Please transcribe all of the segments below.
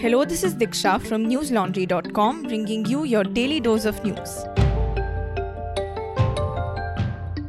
Hello, this is Diksha from newslaundry.com bringing you your daily dose of news.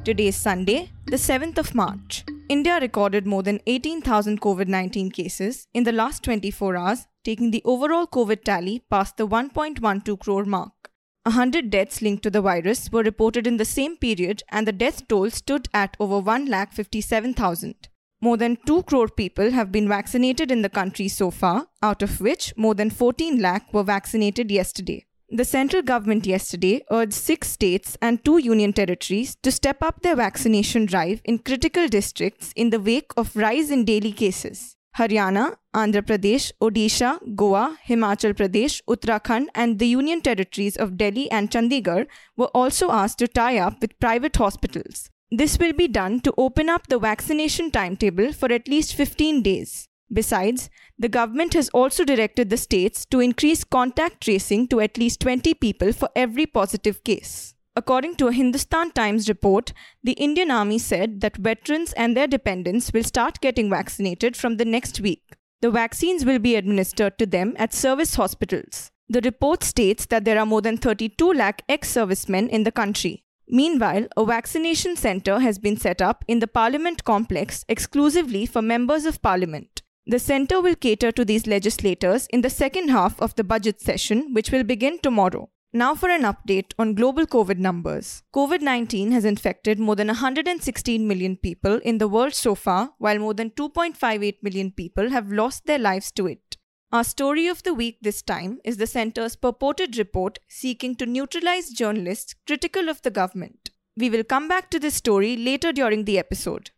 Today is Sunday, the 7th of March. India recorded more than 18,000 COVID 19 cases in the last 24 hours, taking the overall COVID tally past the 1.12 crore mark. 100 deaths linked to the virus were reported in the same period, and the death toll stood at over 1,57,000. More than 2 crore people have been vaccinated in the country so far, out of which more than 14 lakh were vaccinated yesterday. The central government yesterday urged six states and two union territories to step up their vaccination drive in critical districts in the wake of rise in daily cases. Haryana, Andhra Pradesh, Odisha, Goa, Himachal Pradesh, Uttarakhand, and the union territories of Delhi and Chandigarh were also asked to tie up with private hospitals. This will be done to open up the vaccination timetable for at least 15 days. Besides, the government has also directed the states to increase contact tracing to at least 20 people for every positive case. According to a Hindustan Times report, the Indian Army said that veterans and their dependents will start getting vaccinated from the next week. The vaccines will be administered to them at service hospitals. The report states that there are more than 32 lakh ex servicemen in the country. Meanwhile, a vaccination center has been set up in the Parliament complex exclusively for members of Parliament. The center will cater to these legislators in the second half of the budget session, which will begin tomorrow. Now, for an update on global COVID numbers. COVID 19 has infected more than 116 million people in the world so far, while more than 2.58 million people have lost their lives to it. Our story of the week this time is the center's purported report seeking to neutralize journalists critical of the government. We will come back to this story later during the episode.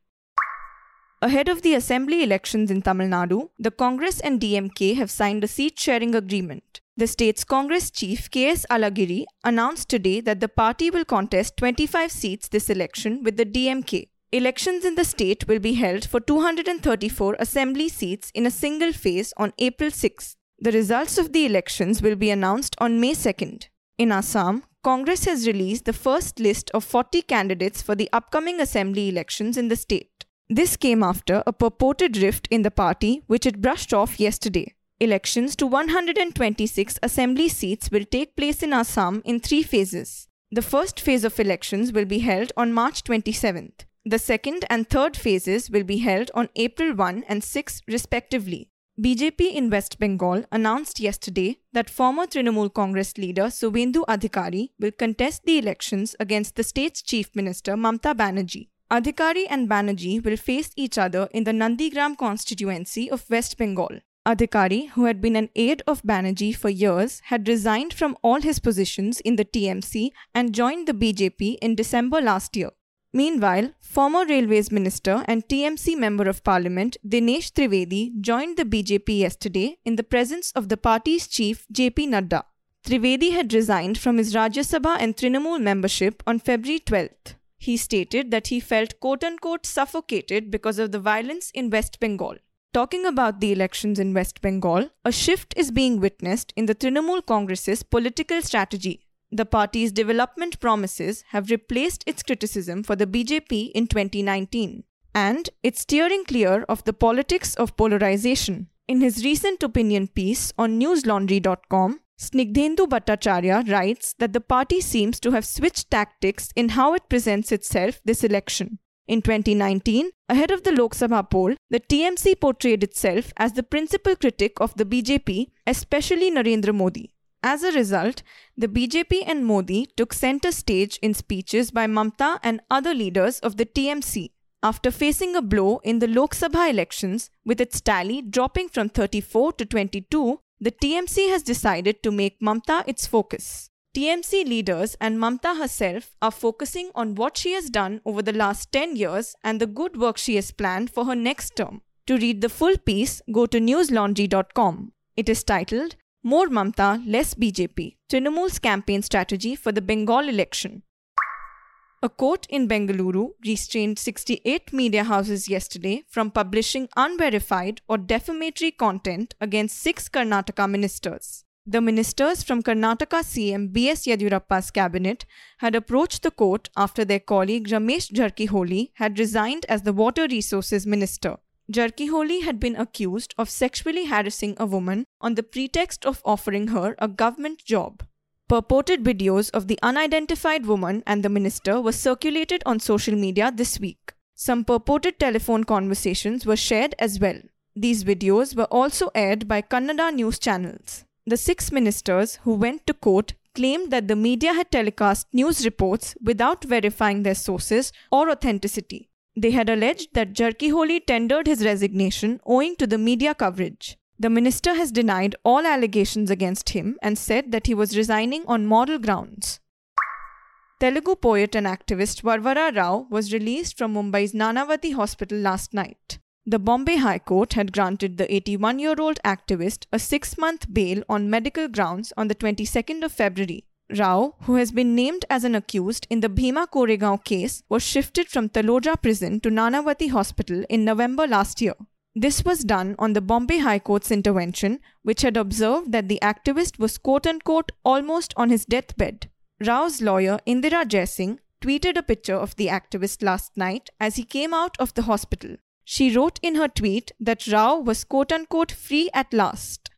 Ahead of the assembly elections in Tamil Nadu, the Congress and DMK have signed a seat sharing agreement. The state's Congress chief KS Alagiri announced today that the party will contest 25 seats this election with the DMK. Elections in the state will be held for 234 assembly seats in a single phase on April 6. The results of the elections will be announced on May 2nd. In Assam, Congress has released the first list of 40 candidates for the upcoming assembly elections in the state. This came after a purported rift in the party, which it brushed off yesterday. Elections to 126 assembly seats will take place in Assam in three phases. The first phase of elections will be held on March 27th. The second and third phases will be held on April 1 and 6 respectively. BJP in West Bengal announced yesterday that former Trinamool Congress leader Suvendu Adhikari will contest the elections against the state's chief minister Mamta Banerjee. Adhikari and Banerjee will face each other in the Nandigram constituency of West Bengal. Adhikari, who had been an aide of Banerjee for years, had resigned from all his positions in the TMC and joined the BJP in December last year. Meanwhile, former Railways Minister and TMC Member of Parliament Dinesh Trivedi joined the BJP yesterday in the presence of the party's chief JP Nadda. Trivedi had resigned from his Rajya Sabha and Trinamool membership on February 12th. He stated that he felt quote unquote suffocated because of the violence in West Bengal. Talking about the elections in West Bengal, a shift is being witnessed in the Trinamool Congress's political strategy. The party's development promises have replaced its criticism for the BJP in 2019, and it's steering clear of the politics of polarization. In his recent opinion piece on newslaundry.com, Snigdhendu Bhattacharya writes that the party seems to have switched tactics in how it presents itself this election. In 2019, ahead of the Lok Sabha poll, the TMC portrayed itself as the principal critic of the BJP, especially Narendra Modi. As a result, the BJP and Modi took center stage in speeches by Mamta and other leaders of the TMC. After facing a blow in the Lok Sabha elections, with its tally dropping from 34 to 22, the TMC has decided to make Mamta its focus. TMC leaders and Mamta herself are focusing on what she has done over the last 10 years and the good work she has planned for her next term. To read the full piece, go to newslaundry.com. It is titled more Mamta, less BJP. Trinamool's campaign strategy for the Bengal election. A court in Bengaluru restrained 68 media houses yesterday from publishing unverified or defamatory content against six Karnataka ministers. The ministers from Karnataka CM B.S. Yediyurappa's cabinet had approached the court after their colleague Ramesh Jarkiholi had resigned as the Water Resources Minister. Jarkiholi had been accused of sexually harassing a woman on the pretext of offering her a government job. Purported videos of the unidentified woman and the minister were circulated on social media this week. Some purported telephone conversations were shared as well. These videos were also aired by Kannada news channels. The six ministers who went to court claimed that the media had telecast news reports without verifying their sources or authenticity. They had alleged that Jarkiholi tendered his resignation owing to the media coverage. The minister has denied all allegations against him and said that he was resigning on moral grounds. Telugu poet and activist Varvara Rao was released from Mumbai's Nanavati hospital last night. The Bombay High Court had granted the 81 year old activist a six month bail on medical grounds on the 22nd of February. Rao, who has been named as an accused in the Bhima Koregaon case, was shifted from Taloja prison to Nanavati Hospital in November last year. This was done on the Bombay High Court's intervention, which had observed that the activist was quote unquote almost on his deathbed. Rao's lawyer Indira Jaising tweeted a picture of the activist last night as he came out of the hospital. She wrote in her tweet that Rao was quote unquote free at last.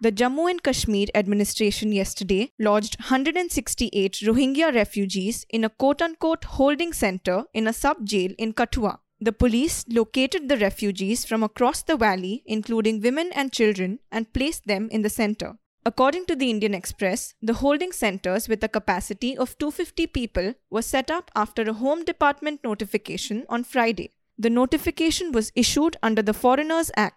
The Jammu and Kashmir administration yesterday lodged 168 Rohingya refugees in a quote unquote holding center in a sub jail in Kathua. The police located the refugees from across the valley, including women and children, and placed them in the center. According to the Indian Express, the holding centers with a capacity of 250 people were set up after a Home Department notification on Friday. The notification was issued under the Foreigners Act.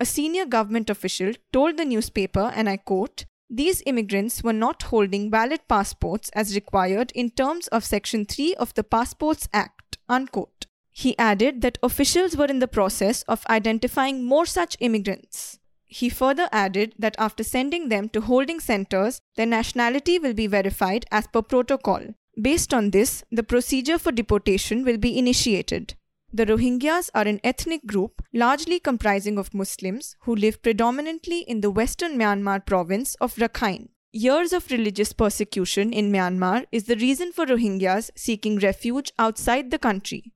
A senior government official told the newspaper, and I quote, these immigrants were not holding valid passports as required in terms of Section 3 of the Passports Act. Unquote. He added that officials were in the process of identifying more such immigrants. He further added that after sending them to holding centers, their nationality will be verified as per protocol. Based on this, the procedure for deportation will be initiated. The Rohingyas are an ethnic group largely comprising of Muslims who live predominantly in the western Myanmar province of Rakhine. Years of religious persecution in Myanmar is the reason for Rohingyas seeking refuge outside the country.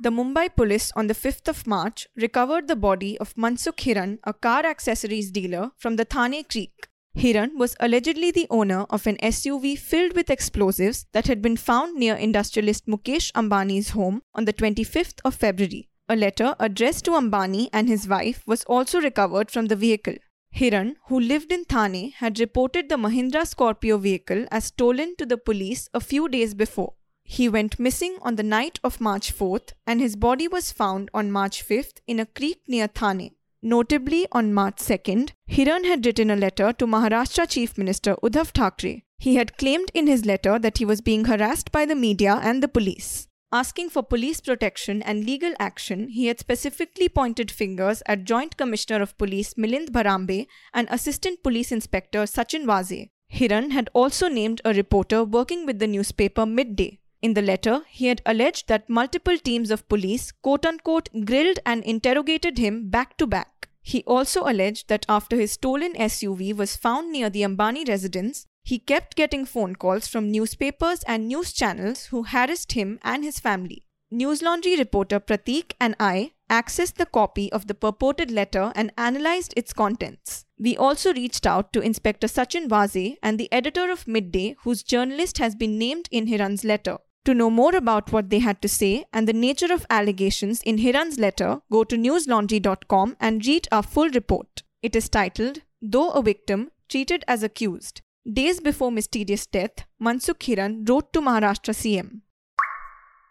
The Mumbai police on the 5th of March recovered the body of Mansukh Hiran, a car accessories dealer from the Thane Creek. Hiran was allegedly the owner of an SUV filled with explosives that had been found near industrialist Mukesh Ambani's home on the 25th of February. A letter addressed to Ambani and his wife was also recovered from the vehicle. Hiran, who lived in Thane, had reported the Mahindra Scorpio vehicle as stolen to the police a few days before. He went missing on the night of March 4th and his body was found on March 5th in a creek near Thane. Notably, on March 2nd, Hiran had written a letter to Maharashtra Chief Minister Uddhav Thackeray. He had claimed in his letter that he was being harassed by the media and the police. Asking for police protection and legal action, he had specifically pointed fingers at Joint Commissioner of Police Milind Bharambe and Assistant Police Inspector Sachin Waze. Hiran had also named a reporter working with the newspaper Midday. In the letter, he had alleged that multiple teams of police, quote unquote, grilled and interrogated him back to back. He also alleged that after his stolen SUV was found near the Ambani residence, he kept getting phone calls from newspapers and news channels who harassed him and his family. News Laundry reporter Pratik and I accessed the copy of the purported letter and analyzed its contents. We also reached out to Inspector Sachin Waze and the editor of Midday, whose journalist has been named in Hiran's letter. To know more about what they had to say and the nature of allegations in Hiran's letter, go to newslaundry.com and read our full report. It is titled, Though a Victim, Treated as Accused. Days before mysterious death, Mansukh Hiran wrote to Maharashtra CM.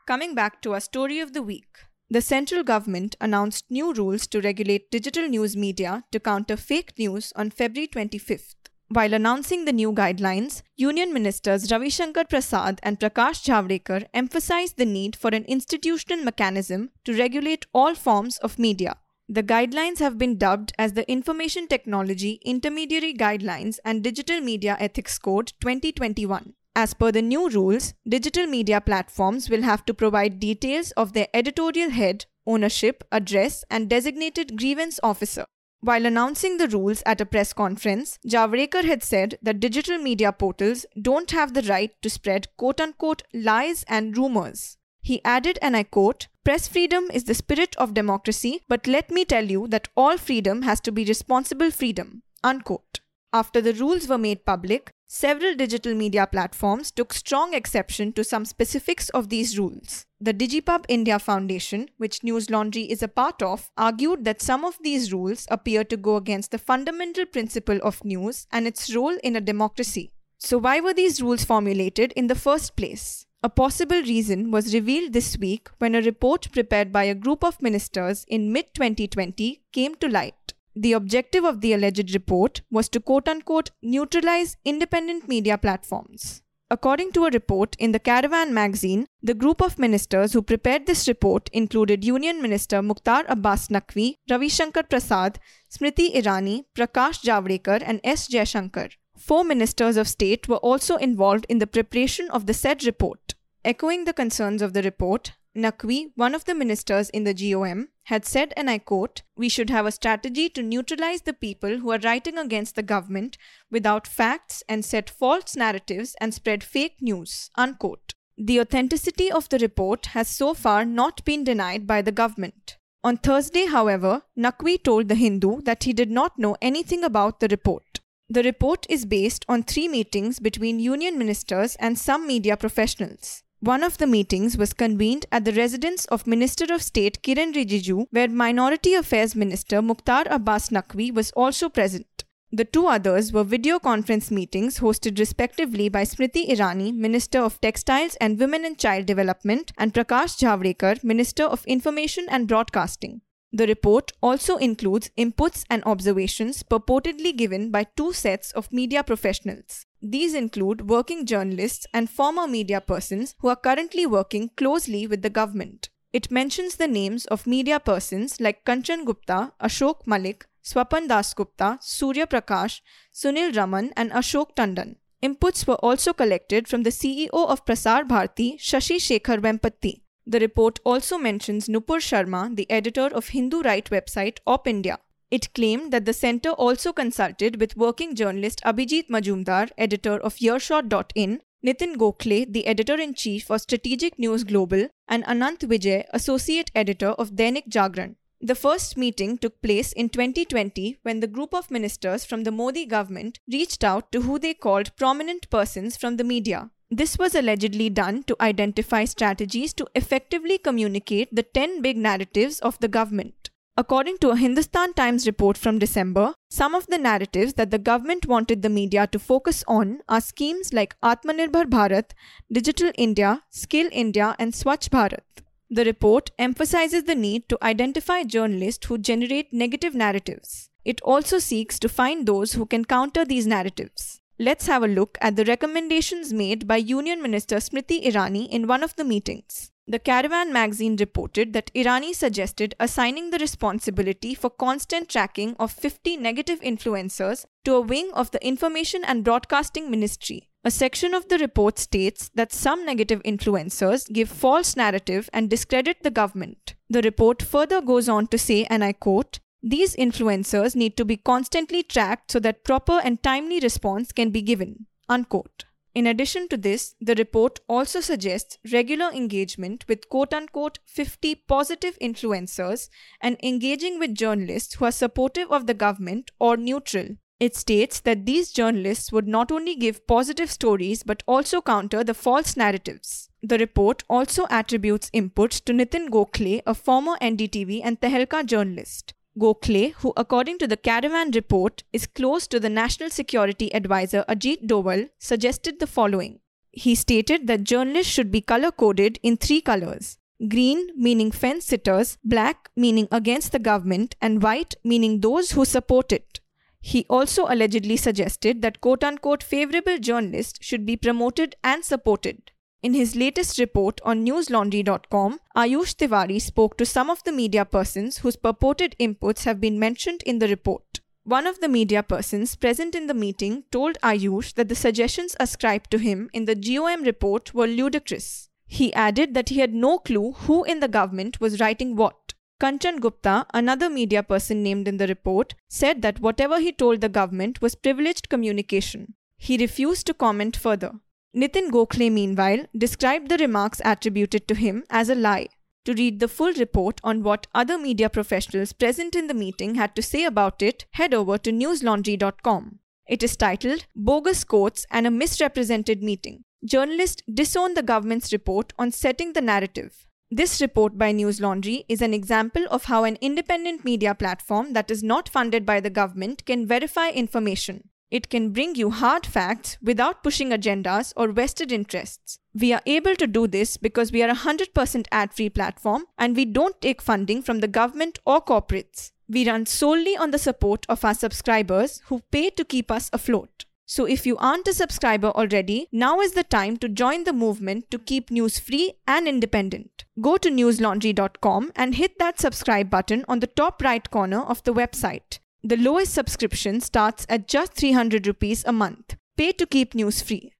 Coming back to our story of the week. The central government announced new rules to regulate digital news media to counter fake news on February 25th. While announcing the new guidelines, Union Ministers Ravi Shankar Prasad and Prakash Javadekar emphasized the need for an institutional mechanism to regulate all forms of media. The guidelines have been dubbed as the Information Technology Intermediary Guidelines and Digital Media Ethics Code 2021. As per the new rules, digital media platforms will have to provide details of their editorial head, ownership, address, and designated grievance officer. While announcing the rules at a press conference, Javadekar had said that digital media portals don't have the right to spread quote unquote lies and rumors. He added, and I quote, Press freedom is the spirit of democracy, but let me tell you that all freedom has to be responsible freedom. Unquote. After the rules were made public, several digital media platforms took strong exception to some specifics of these rules. The Digipub India Foundation, which News Laundry is a part of, argued that some of these rules appear to go against the fundamental principle of news and its role in a democracy. So, why were these rules formulated in the first place? A possible reason was revealed this week when a report prepared by a group of ministers in mid 2020 came to light. The objective of the alleged report was to quote unquote neutralize independent media platforms. According to a report in the Caravan magazine, the group of ministers who prepared this report included Union Minister Mukhtar Abbas Naqvi, Ravi Shankar Prasad, Smriti Irani, Prakash Javadekar, and S. Jaishankar. Four ministers of state were also involved in the preparation of the said report. Echoing the concerns of the report, Naqvi, one of the ministers in the GOM, had said, and I quote, We should have a strategy to neutralize the people who are writing against the government without facts and set false narratives and spread fake news. Unquote. The authenticity of the report has so far not been denied by the government. On Thursday, however, Naqvi told The Hindu that he did not know anything about the report. The report is based on three meetings between union ministers and some media professionals. One of the meetings was convened at the residence of Minister of State Kiran Rijiju, where Minority Affairs Minister Mukhtar Abbas Naqvi was also present. The two others were video conference meetings hosted respectively by Smriti Irani, Minister of Textiles and Women and Child Development, and Prakash Javadekar, Minister of Information and Broadcasting. The report also includes inputs and observations purportedly given by two sets of media professionals. These include working journalists and former media persons who are currently working closely with the government. It mentions the names of media persons like Kanchan Gupta, Ashok Malik, Swapan Das Gupta, Surya Prakash, Sunil Raman, and Ashok Tandon. Inputs were also collected from the CEO of Prasar Bharati, Shashi Shekhar Vempati. The report also mentions Nupur Sharma, the editor of Hindu right website Op India. It claimed that the center also consulted with working journalist Abhijit Majumdar, editor of Earshot.in, Nitin Gokhale, the editor in chief of Strategic News Global, and Anant Vijay, associate editor of Dainik Jagran. The first meeting took place in 2020 when the group of ministers from the Modi government reached out to who they called prominent persons from the media. This was allegedly done to identify strategies to effectively communicate the 10 big narratives of the government. According to a Hindustan Times report from December, some of the narratives that the government wanted the media to focus on are schemes like Atmanirbhar Bharat, Digital India, Skill India, and Swachh Bharat. The report emphasizes the need to identify journalists who generate negative narratives. It also seeks to find those who can counter these narratives. Let's have a look at the recommendations made by Union Minister Smriti Irani in one of the meetings. The Caravan magazine reported that Irani suggested assigning the responsibility for constant tracking of 50 negative influencers to a wing of the Information and Broadcasting Ministry. A section of the report states that some negative influencers give false narrative and discredit the government. The report further goes on to say, and I quote, these influencers need to be constantly tracked so that proper and timely response can be given. Unquote. In addition to this, the report also suggests regular engagement with quote unquote 50 positive influencers and engaging with journalists who are supportive of the government or neutral. It states that these journalists would not only give positive stories but also counter the false narratives. The report also attributes inputs to Nitin Gokhale, a former NDTV and Tehelka journalist. Gokhale, who according to the Caravan report is close to the National Security Advisor Ajit Doval, suggested the following. He stated that journalists should be color coded in three colors green meaning fence sitters, black meaning against the government, and white meaning those who support it. He also allegedly suggested that quote unquote favorable journalists should be promoted and supported. In his latest report on newslaundry.com, Ayush Tiwari spoke to some of the media persons whose purported inputs have been mentioned in the report. One of the media persons present in the meeting told Ayush that the suggestions ascribed to him in the GOM report were ludicrous. He added that he had no clue who in the government was writing what. Kanchan Gupta, another media person named in the report, said that whatever he told the government was privileged communication. He refused to comment further. Nitin Gokhale, meanwhile, described the remarks attributed to him as a lie. To read the full report on what other media professionals present in the meeting had to say about it, head over to newslaundry.com. It is titled Bogus Quotes and a Misrepresented Meeting. Journalists disown the government's report on setting the narrative. This report by News Laundry is an example of how an independent media platform that is not funded by the government can verify information. It can bring you hard facts without pushing agendas or vested interests. We are able to do this because we are a 100% ad free platform and we don't take funding from the government or corporates. We run solely on the support of our subscribers who pay to keep us afloat. So if you aren't a subscriber already, now is the time to join the movement to keep news free and independent. Go to newslaundry.com and hit that subscribe button on the top right corner of the website. The lowest subscription starts at just 300 rupees a month. Pay to keep news free.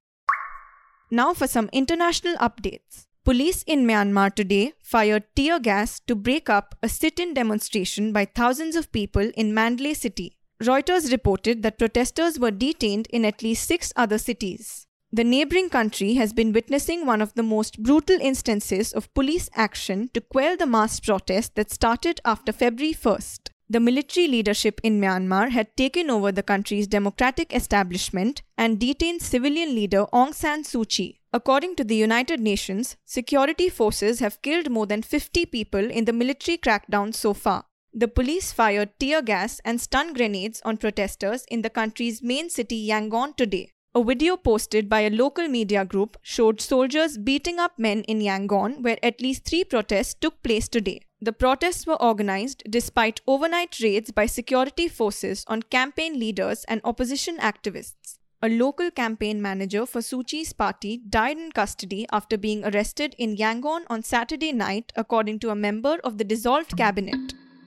Now for some international updates. Police in Myanmar today fired tear gas to break up a sit in demonstration by thousands of people in Mandalay city. Reuters reported that protesters were detained in at least six other cities. The neighboring country has been witnessing one of the most brutal instances of police action to quell the mass protest that started after February 1st. The military leadership in Myanmar had taken over the country's democratic establishment and detained civilian leader Aung San Suu Kyi. According to the United Nations, security forces have killed more than 50 people in the military crackdown so far. The police fired tear gas and stun grenades on protesters in the country's main city Yangon today. A video posted by a local media group showed soldiers beating up men in Yangon, where at least three protests took place today. The protests were organized despite overnight raids by security forces on campaign leaders and opposition activists. A local campaign manager for Suu Kyi's party died in custody after being arrested in Yangon on Saturday night, according to a member of the dissolved cabinet.